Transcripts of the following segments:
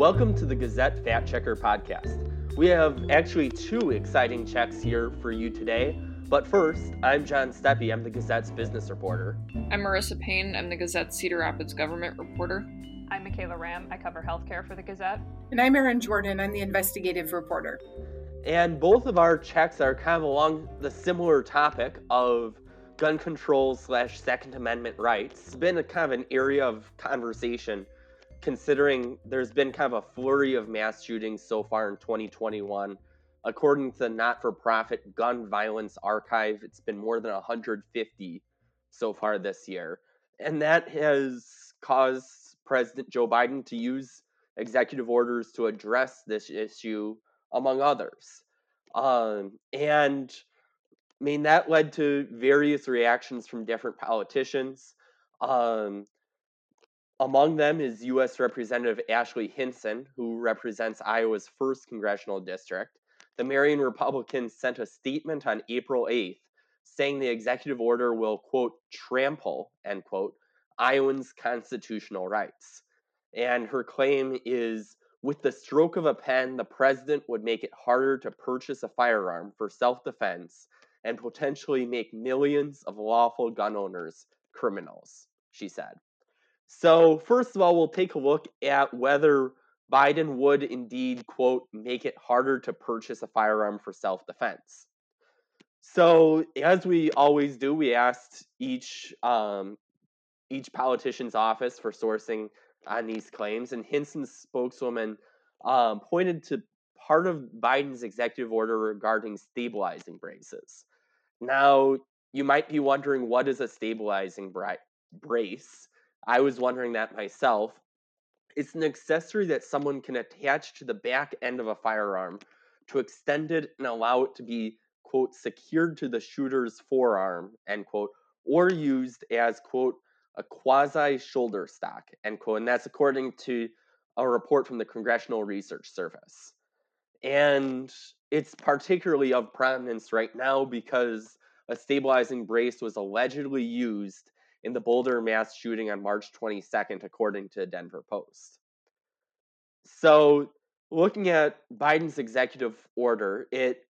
Welcome to the Gazette Fact Checker podcast. We have actually two exciting checks here for you today. But first, I'm John Steppe. I'm the Gazette's business reporter. I'm Marissa Payne. I'm the Gazette Cedar Rapids government reporter. I'm Michaela Ramm. I cover healthcare for the Gazette. And I'm Erin Jordan. I'm the investigative reporter. And both of our checks are kind of along the similar topic of gun control slash Second Amendment rights. It's been a kind of an area of conversation considering there's been kind of a flurry of mass shootings so far in 2021. According to the not for profit Gun Violence Archive, it's been more than 150 so far this year. And that has caused President Joe Biden to use executive orders to address this issue, among others. Um, and I mean, that led to various reactions from different politicians. Um, among them is U.S. Representative Ashley Hinson, who represents Iowa's 1st congressional district. The Marion Republicans sent a statement on April 8th saying the executive order will, quote, trample, end quote, Iowans' constitutional rights. And her claim is with the stroke of a pen, the president would make it harder to purchase a firearm for self defense and potentially make millions of lawful gun owners criminals, she said. So, first of all, we'll take a look at whether Biden would indeed, quote, make it harder to purchase a firearm for self defense. So, as we always do, we asked each um, each politician's office for sourcing on these claims, and Hinson's spokeswoman um, pointed to part of Biden's executive order regarding stabilizing braces. Now, you might be wondering what is a stabilizing bra- brace? I was wondering that myself. It's an accessory that someone can attach to the back end of a firearm to extend it and allow it to be, quote, secured to the shooter's forearm, end quote, or used as, quote, a quasi shoulder stock, end quote. And that's according to a report from the Congressional Research Service. And it's particularly of prominence right now because a stabilizing brace was allegedly used in the Boulder mass shooting on March 22nd, according to Denver Post. So, looking at Biden's executive order, it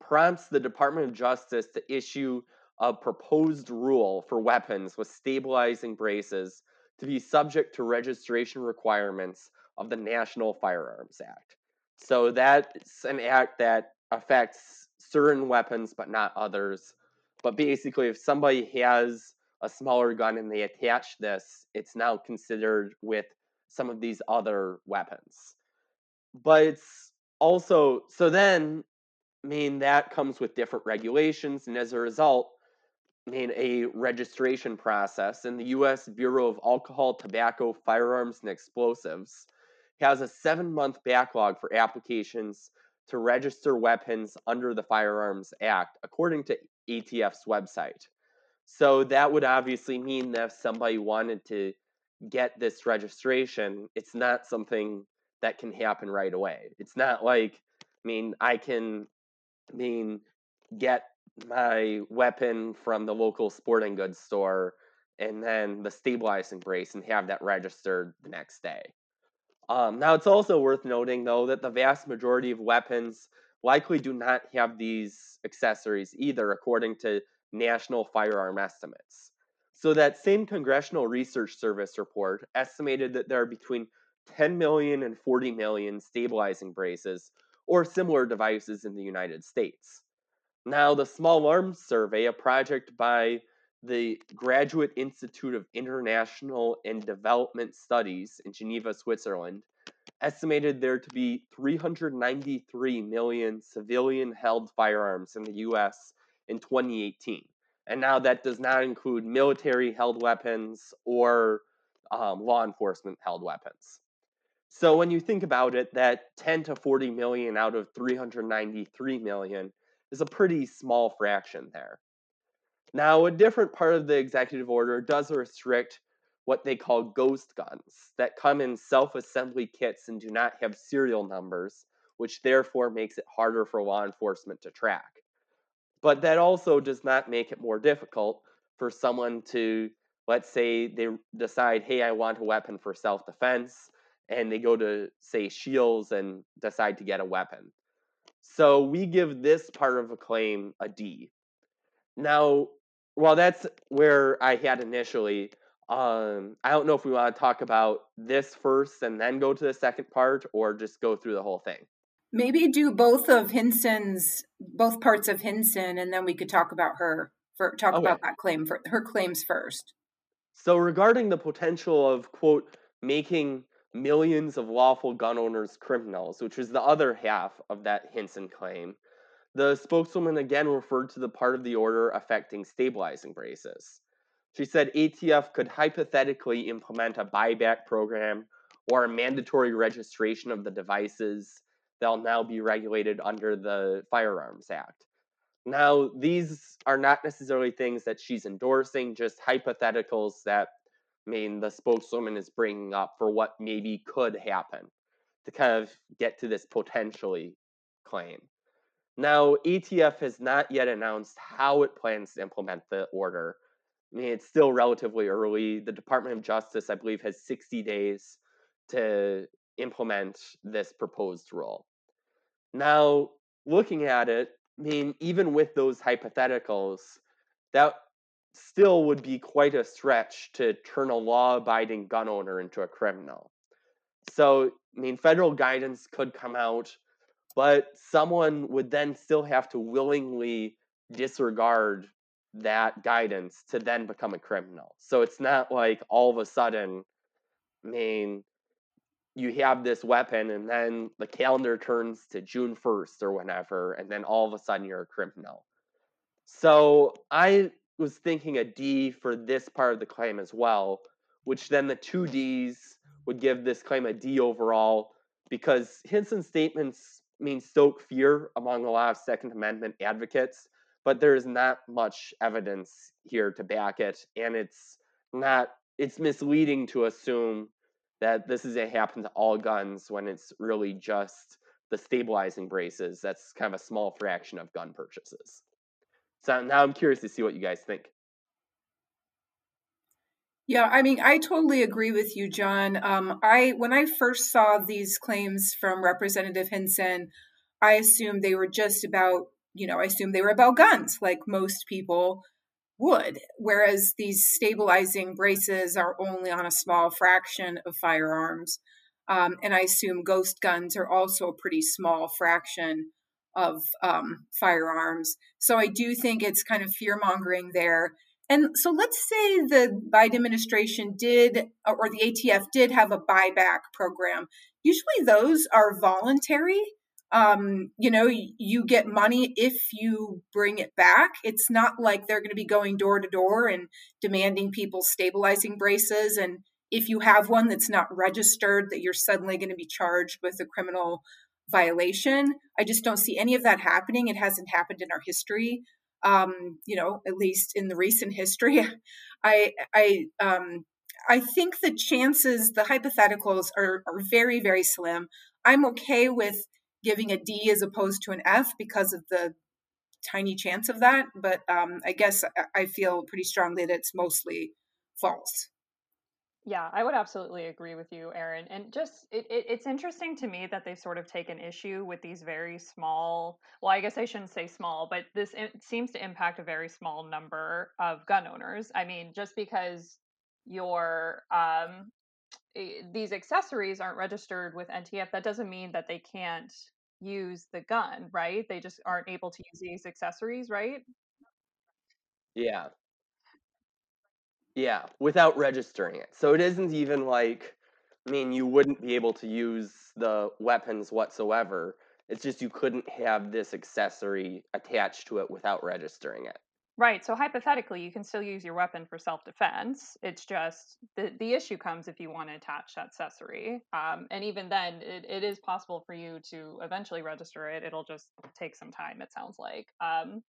prompts the Department of Justice to issue a proposed rule for weapons with stabilizing braces to be subject to registration requirements of the National Firearms Act. So, that's an act that affects certain weapons but not others. But basically, if somebody has a smaller gun and they attach this, it's now considered with some of these other weapons. But it's also, so then, I mean, that comes with different regulations, and as a result, I mean, a registration process. And the U.S. Bureau of Alcohol, Tobacco, Firearms, and Explosives has a seven month backlog for applications to register weapons under the Firearms Act, according to ATF's website. So that would obviously mean that if somebody wanted to get this registration, it's not something that can happen right away. It's not like, I mean, I can, I mean, get my weapon from the local sporting goods store and then the stabilizing brace and have that registered the next day. Um, now, it's also worth noting, though, that the vast majority of weapons likely do not have these accessories either, according to national firearm estimates. So, that same Congressional Research Service report estimated that there are between 10 million and 40 million stabilizing braces or similar devices in the United States. Now, the Small Arms Survey, a project by the Graduate Institute of International and Development Studies in Geneva, Switzerland, estimated there to be 393 million civilian held firearms in the US in 2018. And now that does not include military held weapons or um, law enforcement held weapons. So when you think about it, that 10 to 40 million out of 393 million is a pretty small fraction there. Now, a different part of the executive order does restrict what they call ghost guns that come in self assembly kits and do not have serial numbers, which therefore makes it harder for law enforcement to track. But that also does not make it more difficult for someone to, let's say, they decide, hey, I want a weapon for self defense, and they go to say Scheels and decide to get a weapon. So we give this part of a claim a D. Now, well, that's where I had initially. Um, I don't know if we want to talk about this first and then go to the second part, or just go through the whole thing. Maybe do both of Hinson's both parts of Hinson, and then we could talk about her for talk Okay. about that claim for her claims first. So, regarding the potential of, quote, making millions of lawful gun owners criminals, which is the other half of that Hinson claim, the spokeswoman again referred to the part of the order affecting stabilizing braces. She said ATF could hypothetically implement a buyback program or a mandatory registration of the devices that'll now be regulated under the Firearms Act. Now, these are not necessarily things that she's endorsing, just hypotheticals that I mean the spokeswoman is bringing up for what maybe could happen to kind of get to this potentially claim. Now, ATF has not yet announced how it plans to implement the order. I mean, it's still relatively early. The Department of Justice, I believe, has 60 days to implement this proposed rule. Now, looking at it, I mean, even with those hypotheticals, that still would be quite a stretch to turn a law abiding gun owner into a criminal. So, I mean, federal guidance could come out, but someone would then still have to willingly disregard that guidance to then become a criminal. So it's not like all of a sudden, I mean, you have this weapon and then the calendar turns to June 1st or whenever, and then all of a sudden you're a criminal. So I was thinking a D for this part of the claim as well, which then the two Ds would give this claim a D overall because Hinson's statements mean stoke fear among a lot of Second Amendment advocates, but there is not much evidence here to back it, and it's not it's misleading to assume that this is a happen to all guns when it's really just the stabilizing braces. That's kind of a small fraction of gun purchases. So now I'm curious to see what you guys think. Yeah, I mean, I totally agree with you, John. Um, I when I first saw these claims from Representative Hinson, I assumed they were just about, you know, I assumed they were about guns, like most people would. Whereas these stabilizing braces are only on a small fraction of firearms, um, and I assume ghost guns are also a pretty small fraction of um, firearms. So I do think it's kind of fear mongering there. And so let's say the Biden administration did, or the ATF did have a buyback program. Usually those are voluntary. Um, you know, you get money if you bring it back. It's not like they're going to be going door to door and demanding people stabilizing braces. And if you have one that's not registered, that you're suddenly going to be charged with a criminal violation. I just don't see any of that happening. It hasn't happened in our history um, you know, at least in the recent history. I I um, I think the chances, the hypotheticals are, are very very slim. I'm okay with giving a D as opposed to an F because of the tiny chance of that, but um, I guess I- feel pretty strongly that it's mostly false. Yeah, I would absolutely agree with you, Erin. And just it, it, it's interesting to me that they've sort of taken issue with these very small. Well, I guess I shouldn't say small, but this it seems to impact a very small number of gun owners. I mean, just because your um, Eh, these accessories aren't registered with ATF, that doesn't mean that they can't use the gun, right? They just aren't able to use these accessories, right? Yeah. Yeah, without registering it. So it isn't even like, I mean, you wouldn't be able to use the weapons whatsoever. It's just you couldn't have this accessory attached to it without registering it. Right. So hypothetically, you can still use your weapon for self-defense. It's just the the issue comes if you want to attach that accessory. Um, and even then, it, it is possible for you to eventually register it. It'll just take some time. It sounds like. Um,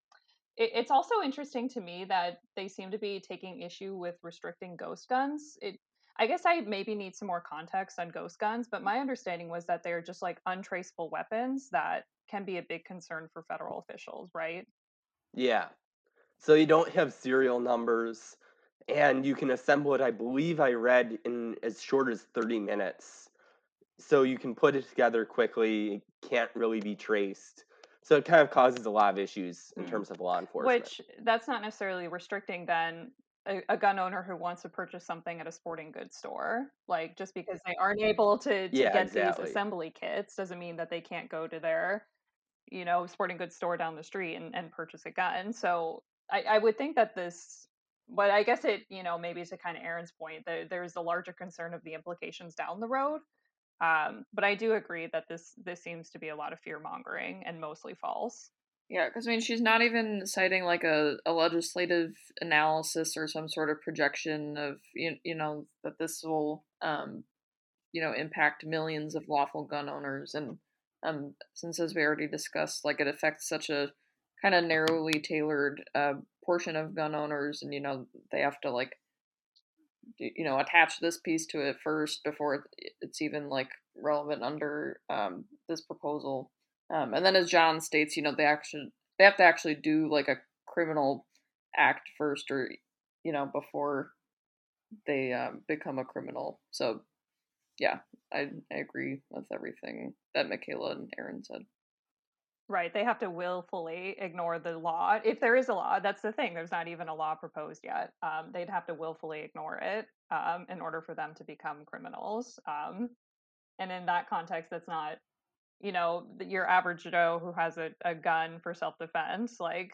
it, it's also interesting to me that they seem to be taking issue with restricting ghost guns. It. I guess I maybe need some more context on ghost guns, but my understanding was that they're just like untraceable weapons that can be a big concern for federal officials, right? Yeah. So you don't have serial numbers, and you can assemble it, I believe I read, in as short as 30 minutes. so you can put it together quickly. It can't really be traced. So it kind of causes a lot of issues in Mm. terms of law enforcement. Which that's not necessarily restricting then a, a gun owner who wants to purchase something at a sporting goods store. Like just because they aren't able to, to Yeah, get exactly. these assembly kits doesn't mean that they can't go to their, you know, sporting goods store down the street and, and purchase a gun. So I, I would think that this but I guess it, you know, maybe to kind of Erin's point, there, there's a larger concern of the implications down the road. Um, but I do agree that this this seems to be a lot of fear mongering and mostly false. Yeah, because I mean, she's not even citing like a, a legislative analysis or some sort of projection of you, you know that this will um you know impact millions of lawful gun owners and um since as we already discussed like it affects such a kind of narrowly tailored uh portion of gun owners and you know they have to like you know attach this piece to it first before it's even like relevant under um this proposal um, and then, as John states, you know, they actually they have to actually do like a criminal act first, or you know, before they um, become a criminal. So, yeah, I I agree with everything that Michaela and Erin said. Right. They have to willfully ignore the law. If there is a law, that's the thing. There's not even a law proposed yet. Um, they'd have to willfully ignore it um, in order for them to become criminals. Um, and in that context, that's not, you know, your average Joe who has a, a gun for self defense. Like,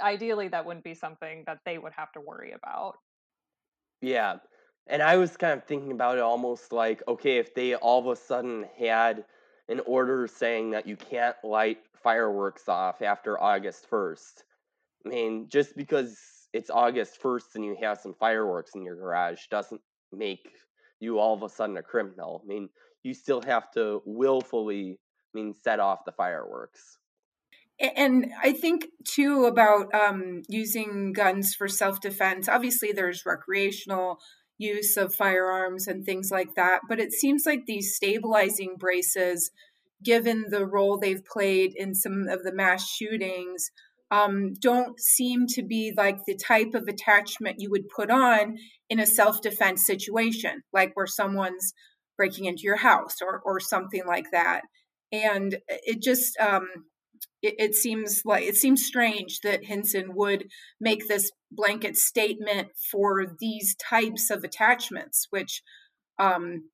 ideally, that wouldn't be something that they would have to worry about. Yeah. And I was kind of thinking about it almost like, okay, if they all of a sudden had an order saying that you can't light fireworks off after August 1st. I mean, just because it's August 1st and you have some fireworks in your garage doesn't make you all of a sudden a criminal. I mean, you still have to willfully, I mean, set off the fireworks. And I think too about um, using guns for self defense. Obviously, there's recreational use of firearms and things like that, but it seems like these stabilizing braces, given the role they've played in some of the mass shootings, um, don't seem to be like the type of attachment you would put on in a self defense situation, like where someone's breaking into your house or, or something like that. And it just, um, it, it seems like it seems strange that Hinson would make this blanket statement for these types of attachments, which um,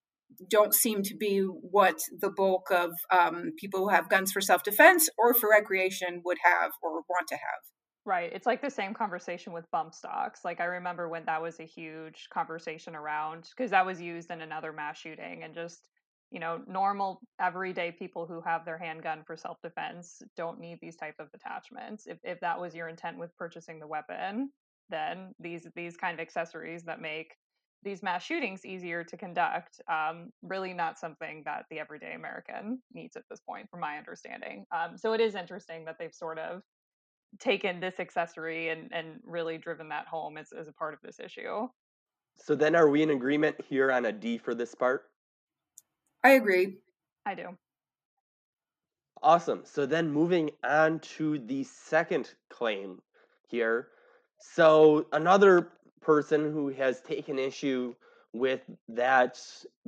don't seem to be what the bulk of um, people who have guns for self defense or for recreation would have or want to have. Right. It's like the same conversation with bump stocks. Like I remember when that was a huge conversation around because that was used in another mass shooting and just, you know, normal everyday people who have their handgun for self-defense don't need these type of attachments. If if that was your intent with purchasing the weapon, then these these kind of accessories that make these mass shootings easier to conduct um, really not something that the everyday american needs at this point from my understanding um, so it is interesting that they've sort of taken this accessory and, and really driven that home as, as a part of this issue. So then are we in agreement here on a D for this part? I agree. I do. Awesome. So then moving on to the second claim here. So another person who has taken issue with that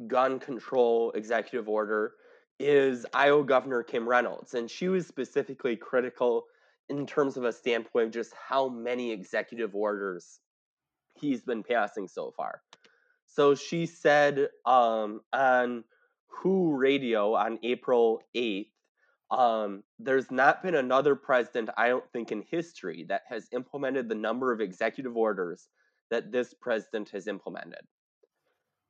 gun control executive order is Iowa Governor Kim Reynolds. And she was specifically critical in terms of a standpoint of just how many executive orders he's been passing so far. So she said um, on WHO Radio on April 8th um, there's not been another president, I don't think, in history that has implemented the number of executive orders that this president has implemented.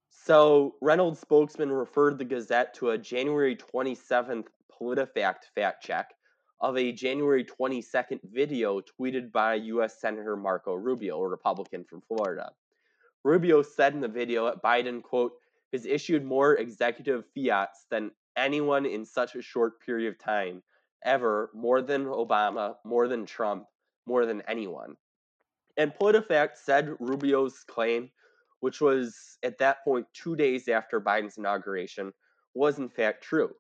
So, Reynolds' spokesman referred the Gazette to a January 27th PolitiFact fact check of a January 22nd video tweeted by U.S. Senator Marco Rubio, a Republican from Florida. Rubio said in the video that Biden, quote, has issued more executive fiats than anyone in such a short period of time ever, more than Obama, more than Trump, more than anyone. And PolitiFact said Rubio's claim, which was at that point two days after Biden's inauguration, was in fact true.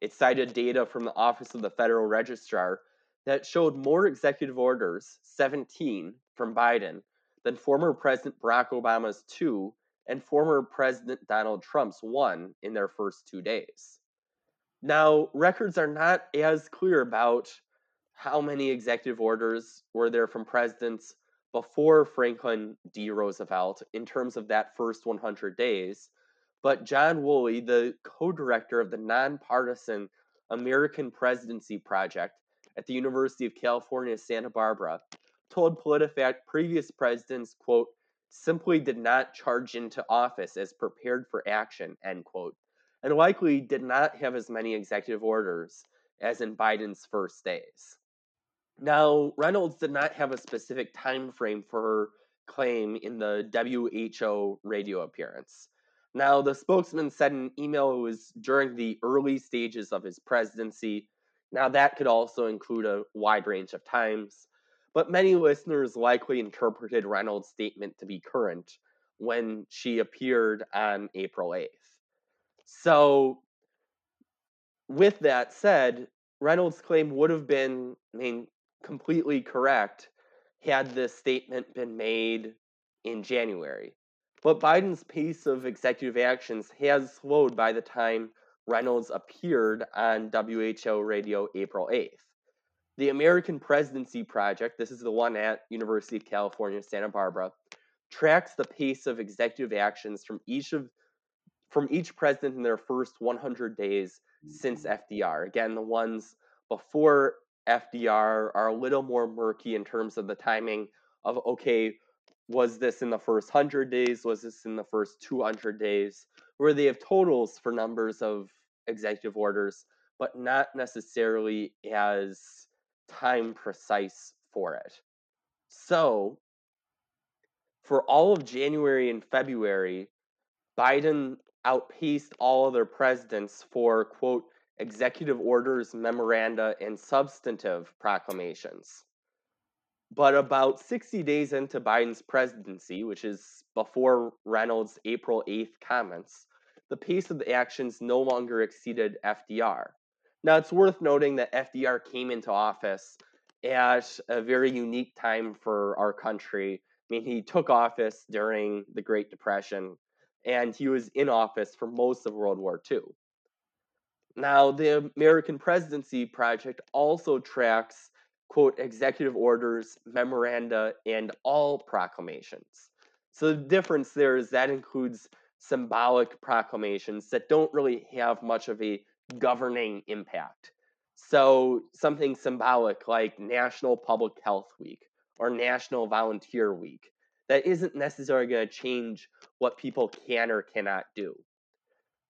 It cited data from the Office of the Federal Register that showed more executive orders, 17, from Biden than former President Barack Obama's two and former President Donald Trump's one in their first two days. Now, records are not as clear about how many executive orders were there from presidents before Franklin D. Roosevelt in terms of that first 100 days. But John Woolley, the co director of the nonpartisan American Presidency Project at the University of California, Santa Barbara, told PolitiFact previous presidents, quote, simply did not charge into office as prepared for action, end quote, and likely did not have as many executive orders as in Biden's first days. Now, Reynolds did not have a specific time frame for her claim in the WHO radio appearance. Now, the spokesman said in an email it was during the early stages of his presidency. Now, that could also include a wide range of times, but many listeners likely interpreted Reynolds' statement to be current when she appeared on April 8th. So, with that said, Reynolds' claim would have been, I mean, completely correct had this statement been made in January. But Biden's pace of executive actions has slowed by the time Reynolds appeared on WHO radio April 8th. The American Presidency Project, this is the one at University of California, Santa Barbara, tracks the pace of executive actions from each of from each president in their first 100 days since mm-hmm. FDR. Again, the ones before FDR are a little more murky in terms of the timing of okay, was this in the first 100 days? Was this in the first 200 days? Where they have totals for numbers of executive orders, but not necessarily as time precise for it. So, for all of January and February, Biden outpaced all other presidents for, quote, executive orders, memoranda, and substantive proclamations. But about 60 days into Biden's presidency, which is before Reynolds' April 8th comments, the pace of the actions no longer exceeded FDR. Now, it's worth noting that FDR came into office at a very unique time for our country. I mean, he took office during the Great Depression, and he was in office for most of World War II. Now, the American Presidency Project also tracks, quote, executive orders, memoranda, and all proclamations. So the difference there is that includes symbolic proclamations that don't really have much of a governing impact. So something symbolic like National Public Health Week or National Volunteer Week that isn't necessarily going to change what people can or cannot do.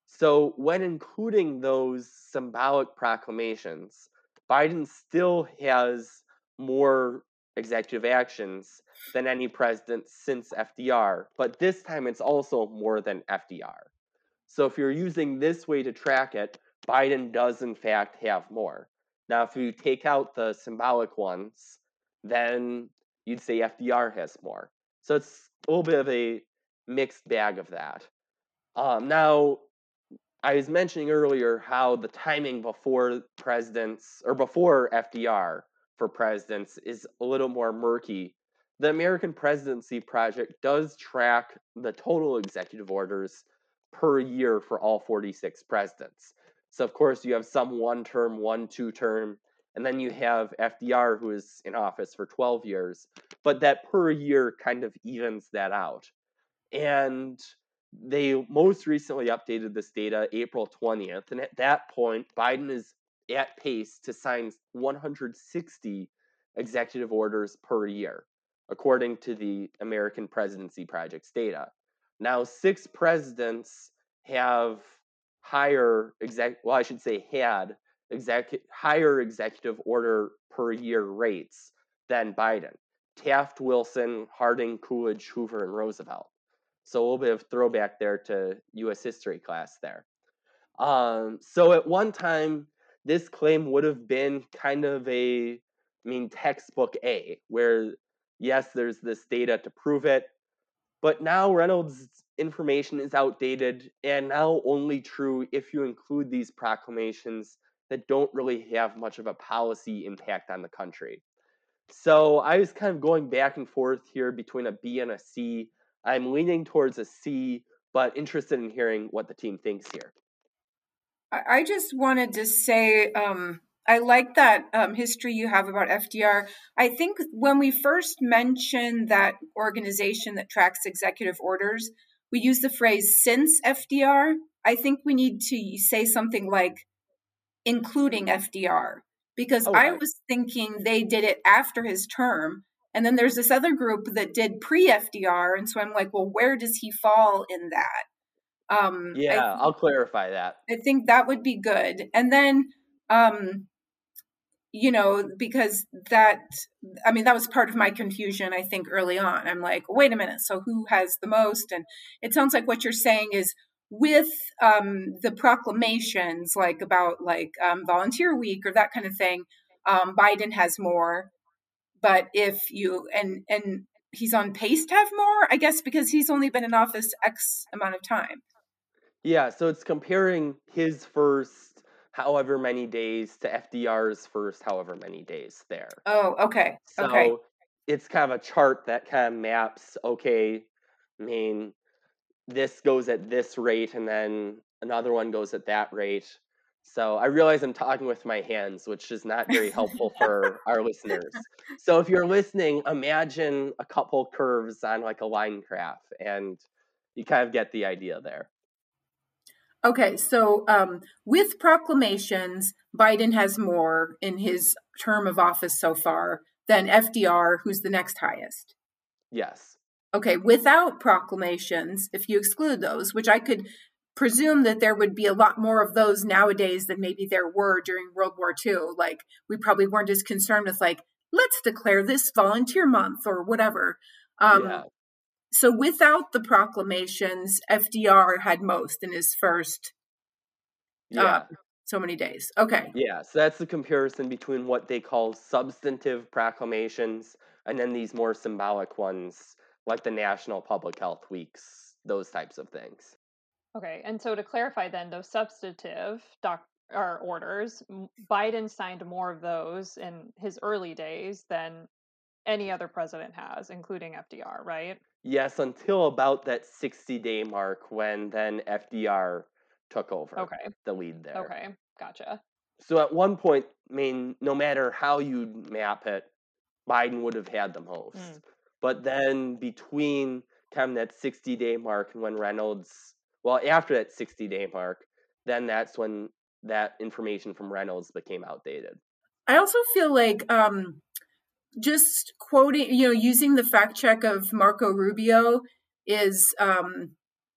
So, when including those symbolic proclamations, Biden still has more executive actions than any president since FDR, but this time it's also more than FDR. So, if you're using this way to track it, Biden does in fact have more. Now, if you take out the symbolic ones, then you'd say FDR has more. So it's a little bit of a mixed bag of that. Um, now, I was mentioning earlier how the timing before presidents or before FDR for presidents is a little more murky. The American Presidency Project does track the total executive orders per year for all 46 presidents. So, of course, you have some one term, one two term, and then you have FDR, who is in office for 12 years. But that per year kind of evens that out. And they most recently updated this data April 20th, and at that point, Biden is at pace to sign 160 executive orders per year, according to the American Presidency Project's data. Now, six presidents have higher exec well, I should say had exec higher executive order per year rates than Biden. Taft, Wilson, Harding, Coolidge, Hoover, and Roosevelt. So a little bit of throwback there to U.S. history class there. Um, so at one time, this claim would have been kind of a, I mean, textbook A, where yes, there's this data to prove it, but now Reynolds' information is outdated and now only true if you include these proclamations that don't really have much of a policy impact on the country. So I was kind of going back and forth here between a B and a C I'm leaning towards a C, but interested in hearing what the team thinks here. I just wanted to say um, I like that um, history you have about FDR. I think when we first mentioned that organization that tracks executive orders, we use the phrase since FDR. I think we need to say something like including FDR because oh, I was thinking they did it after his term. And then there's this other group that did pre FDR. And so I'm like, well, where does he fall in that? Um, yeah, I, will clarify that. I think that would be good. And then, um, you know, because that, I mean, that was part of my confusion, I think, early on. I'm like, wait a minute, so who has the most? And it sounds like what you're saying is with um, the proclamations, like about like um, volunteer week or that kind of thing, um, Biden has more. But if you, and, and, he's on pace to have more, I guess, because he's only been in office X amount of time. Yeah, so it's comparing his first however many days to FDR's first however many days there. Oh, okay. So okay. it's kind of a chart that kind of maps, okay, I mean, this goes at this rate and then another one goes at that rate. So I realize I'm talking with my hands, which is not very helpful for our listeners. So if you're listening, imagine a couple curves on like a line graph and you kind of get the idea there. Okay, so um, with proclamations, Biden has more in his term of office so far than FDR, who's the next highest. Yes. Okay, without proclamations, if you exclude those, which I could presume that there would be a lot more of those nowadays than maybe there were during World War II. Like, we probably weren't as concerned with, like, let's declare this volunteer month or whatever. Um, yeah so without the proclamations, FDR had most in his first uh, yeah. Uh, so many days. Okay. Yeah, so that's the comparison between what they call substantive proclamations and then these more symbolic ones like the National Public Health Weeks, those types of things. Okay, and so to clarify then, those substantive doc- or orders, Biden signed more of those in his early days than any other president has, including FDR, right? Yes, until about that 60 day mark when then FDR took over okay. the lead there. Okay, gotcha. So at one point, I mean, no matter how you map it, Biden would have had the most. Mm. But then between kind of that 60 day mark and when Reynolds, well, after that 60 day mark, then that's when that information from Reynolds became outdated. I also feel like um, just quoting, you know, using the fact check of Marco Rubio is, um,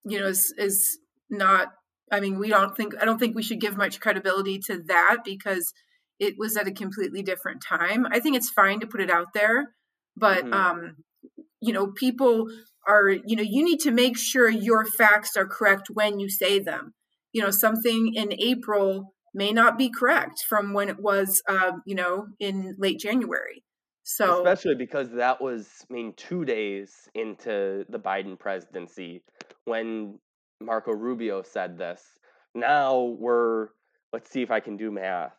you know, is, is not, I mean, we don't think, I don't think we should give much credibility to that because it was at a completely different time. I think it's fine to put it out there, but, mm-hmm. um, you know, people are, you know, you need to make sure your facts are correct when you say them. You know, something in April may not be correct from when it was, uh, you know, in late January. So especially because that was, I mean, two days into the Biden presidency when Marco Rubio said this. Now we're, let's see if I can do math,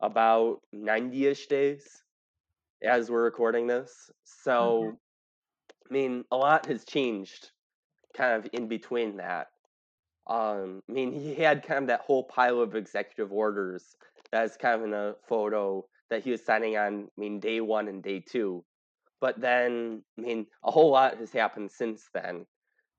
about 90 ish days as we're recording this. So, mm-hmm. I mean, a lot has changed kind of in between that. Um, I mean, he had kind of that whole pile of executive orders that's kind of in a photo that he was signing on, I mean, day one and day two. But then, I mean, a whole lot has happened since then.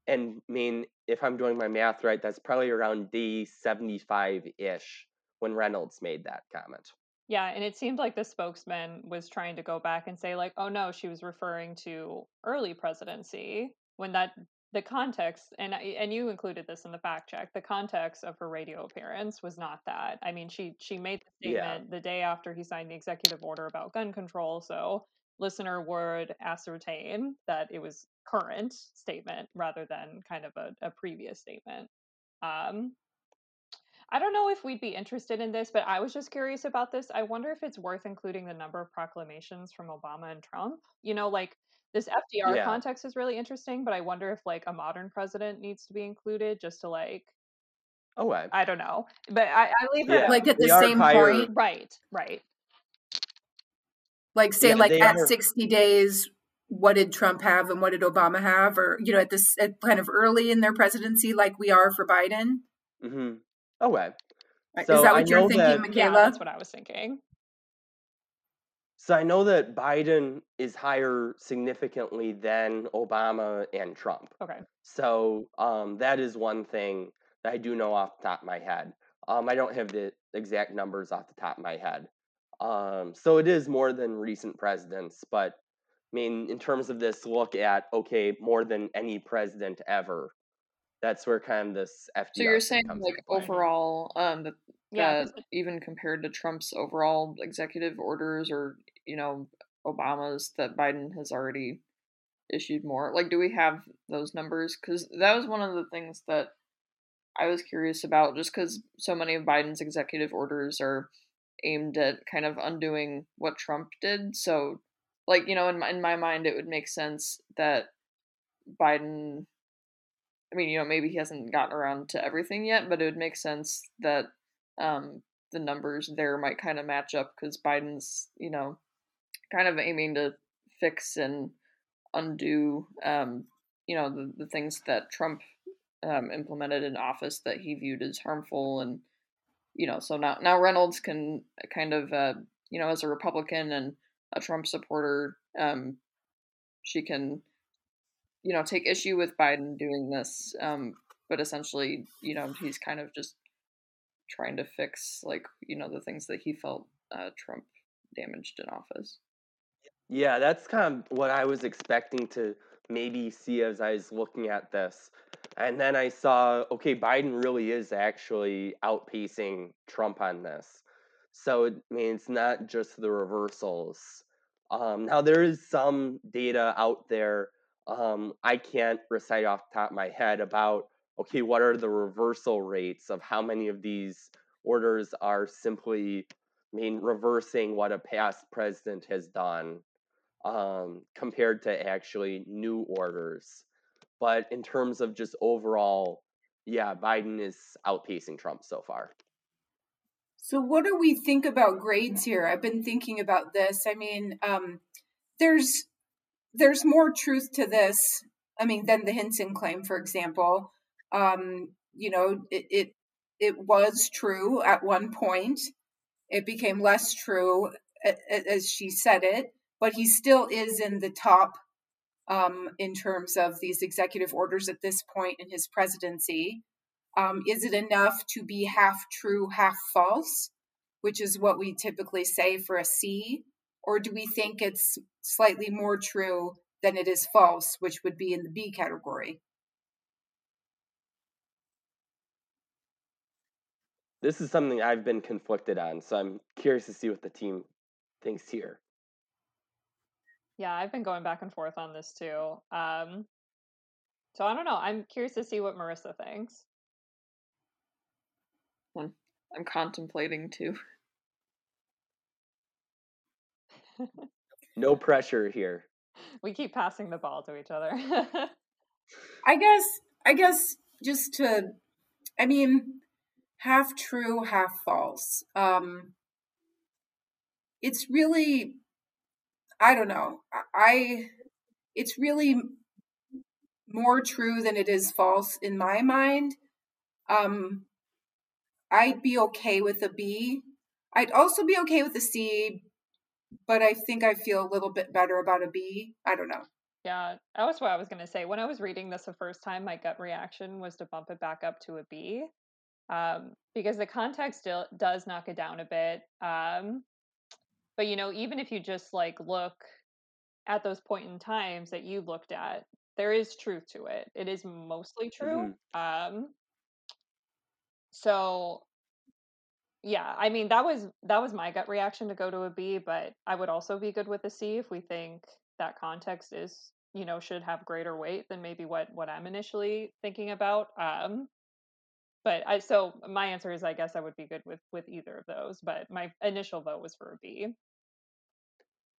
And I mean, if I'm doing my math right, that's probably around day 75 ish when Reynolds made that comment. Yeah, and it seemed like the spokesman was trying to go back and say, like, oh no, she was referring to early presidency when that the context and and you included this in the fact check the context of her radio appearance was not that i mean she she made the statement yeah. the day after he signed the executive order about gun control so listener would ascertain that it was current statement rather than kind of a, a previous statement um I don't know if we'd be interested in this, but I was just curious about this. I wonder if it's worth including the number of proclamations from Obama and Trump. You know, like this FDR yeah. context is really interesting, but I wonder if like a modern president needs to be included just to like Oh, I, I don't know, but I, I leave it like at the same point, right? Right. Like say, yeah, like at are... sixty days, what did Trump have and what did Obama have, or you know, at this at kind of early in their presidency, like we are for Biden. Mm-hmm. Okay. So Is that what I you're thinking, that, Michaela? Yeah, that's what I was thinking. So I know that Biden is higher significantly than Obama and Trump. Okay. So um, that is one thing that I do know off the top of my head. Um, I don't have the exact numbers off the top of my head. Um, so it is more than recent presidents, but I mean, in terms of this look at okay, more than any president ever. That's where kind of this FDR. So you're saying like overall, um, that, yeah, that even compared to Trump's overall executive orders or you know Obama's, that Biden has already issued more. Like, do we have those numbers? Because that was one of the things that I was curious about, just because so many of Biden's executive orders are aimed at kind of undoing what Trump did. So like you know in my, in my mind it would make sense that biden i mean you know maybe he hasn't gotten around to everything yet but it would make sense that um the numbers there might kind of match up because biden's you know kind of aiming to fix and undo um you know the, the things that trump um, implemented in office that he viewed as harmful and you know so now now reynolds can kind of uh, you know as a republican and a Trump supporter, um, she can, you know, take issue with Biden doing this. Um, but essentially, you know, he's kind of just trying to fix, like, you know, the things that he felt uh, Trump damaged in office. Yeah, that's kind of what I was expecting to maybe see as I was looking at this. And then I saw, okay, Biden really is actually outpacing Trump on this. So it I mean it's not just the reversals. Um, now there is some data out there. Um, I can't recite off the top of my head about okay, what are the reversal rates of how many of these orders are simply, I mean, reversing what a past president has done um, compared to actually new orders. But in terms of just overall, yeah, Biden is outpacing Trump so far. So, what do we think about grades here? I've been thinking about this. I mean, um, there's there's more truth to this. I mean, than the Hinson claim, for example. Um, you know, it, it it was true at one point. It became less true as she said it, but he still is in the top um, in terms of these executive orders at this point in his presidency. Um, is it enough to be half true, half false, which is what we typically say for a C? Or do we think it's slightly more true than it is false, which would be in the B category? This is something I've been conflicted on, so I'm curious to see what the team thinks here. Yeah, I've been going back and forth on this too. Um, so I don't know. I'm curious to see what Marissa thinks. I'm contemplating too. no pressure here. We keep passing the ball to each other. I guess I guess just to I mean half true, half false. Um it's really I don't know. I it's really more true than it is false in my mind. Um I'd be okay with a B. I'd also be okay with a C, but I think I feel a little bit better about a B. I don't know. Yeah, that was what I was going to say. When I was reading this the first time, my gut reaction was to bump it back up to a B um, because the context still does knock it down a bit. Um, but, you know, even if you just like look at those point in times that you looked at, there is truth to it. It is mostly true. Mm-hmm. Um, so yeah, I mean that was that was my gut reaction to go to a B, but I would also be good with a C if we think that context is, you know, should have greater weight than maybe what what I'm initially thinking about. Um but I so my answer is I guess I would be good with with either of those, but my initial vote was for a B.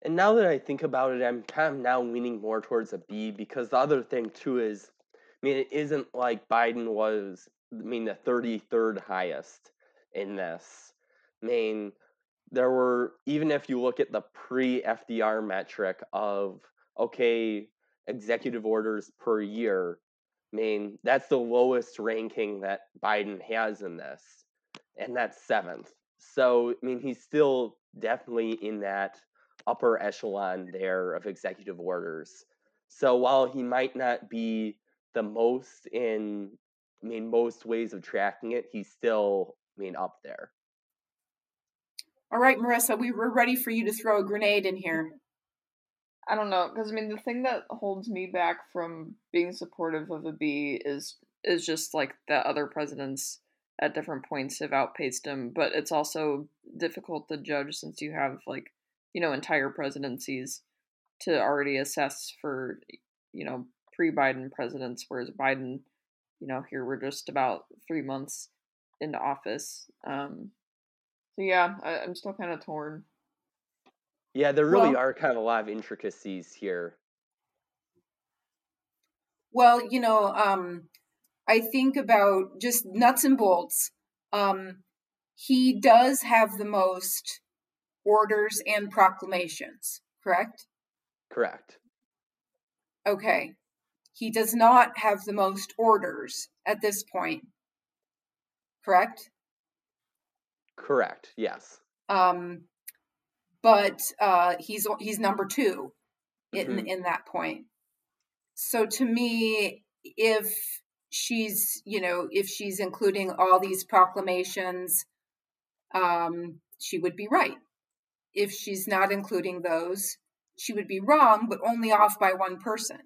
And now that I think about it, I'm kind of now leaning more towards a B because the other thing too is, I mean, it isn't like Biden was I mean, the 33rd highest in this. I mean, there were, even if you look at the pre FDR metric of okay, executive orders per year, I mean, that's the lowest ranking that Biden has in this, and that's seventh. So, I mean, he's still definitely in that upper echelon there of executive orders. So, while he might not be the most in, I mean, most ways of tracking it, he's still, I mean, up there. All right, Marissa, we were ready for you to throw a grenade in mm-hmm. here. I don't know, because I mean, the thing that holds me back from being supportive of a B is is just like that other presidents at different points have outpaced him, but it's also difficult to judge since you have like you know entire presidencies to already assess for you know pre-Biden presidents, whereas Biden, you know, here we're just about three months into office. Um, so yeah, I, I'm still kind of torn. Yeah, there really Well- are kind of a lot of intricacies here. Well, you know, um, I think about just nuts and bolts. Um, he does have the most orders and proclamations, correct? Correct. Okay. He does not have the most orders at this point, correct? Correct. Yes. Um, but uh, he's he's number two in Mhm. in that point. So to me, if she's you know if she's including all these proclamations, um, she would be right. If she's not including those, she would be wrong, but only off by one person.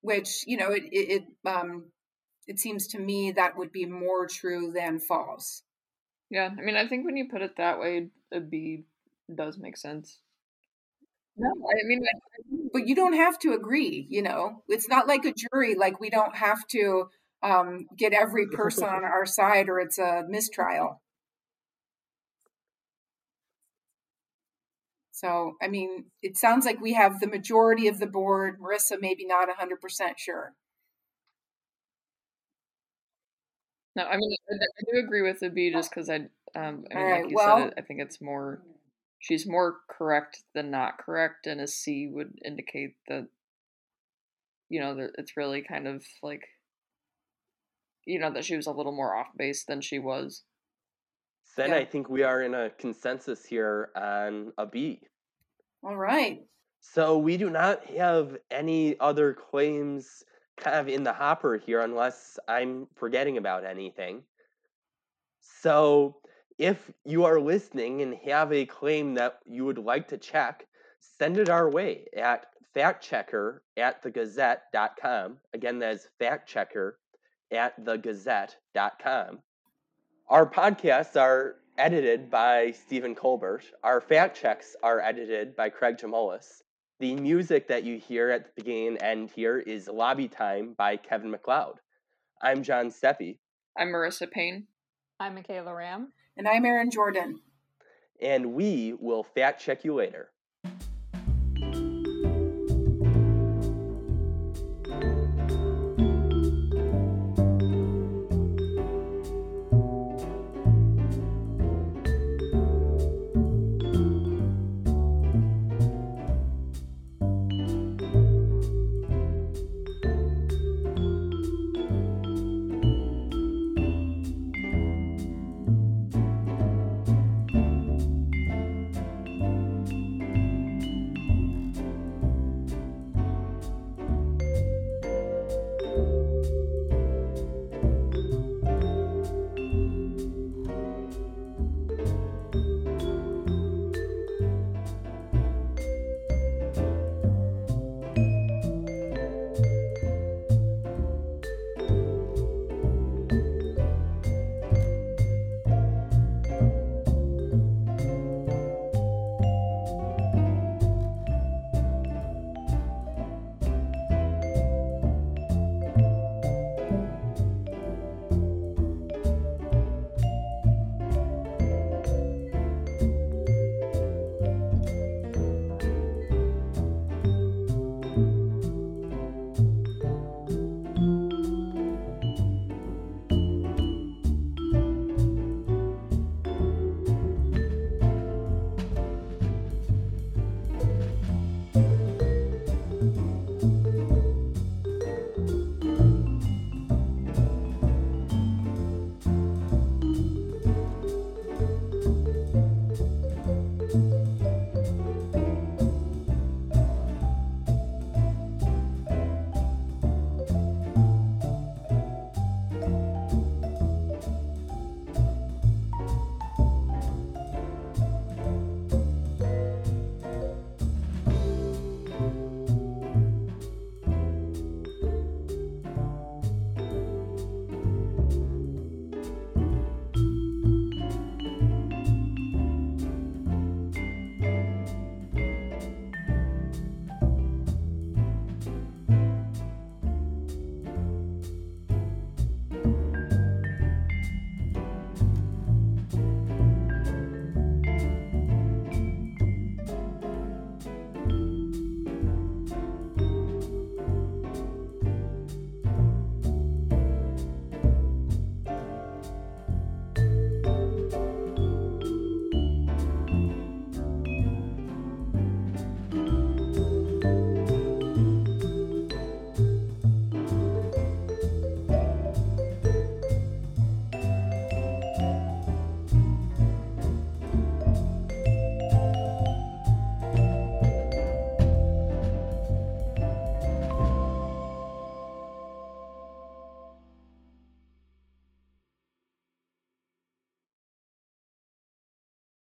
Which you know it it, it um it seems to me that would be more true than false. Yeah, I mean, I think when you put it that way, a B does make sense. No, I mean, but you don't have to agree you know it's not like a jury like we don't have to um, get every person on our side or it's a mistrial so i mean it sounds like we have the majority of the board marissa maybe not 100% sure no, I mean, I, I do agree with the B just because I, um, I mean, Alright, like you well- said, I think it's more, she's more correct than not correct, and a C would indicate that, you know, that it's really kind of like, you know, that she was a little more off base than she was. Then Yeah. I think we are in a consensus here on a B. all right So we do not have any other claims kind of in the hopper here unless I'm forgetting about anything. So if you are listening and have a claim that you would like to check, send it our way at factchecker at thegazette.com. Again, that is factchecker at thegazette.com. Our podcasts are edited by Stephen Colbert. Our fact checks are edited by Craig Jamolis. The music that you hear at the beginning and end here is Lobby Time by Kevin MacLeod. I'm John Steppe, I'm Marissa Payne. I'm Michaela Ramm. and i'm erin jordan and we will fact check you later.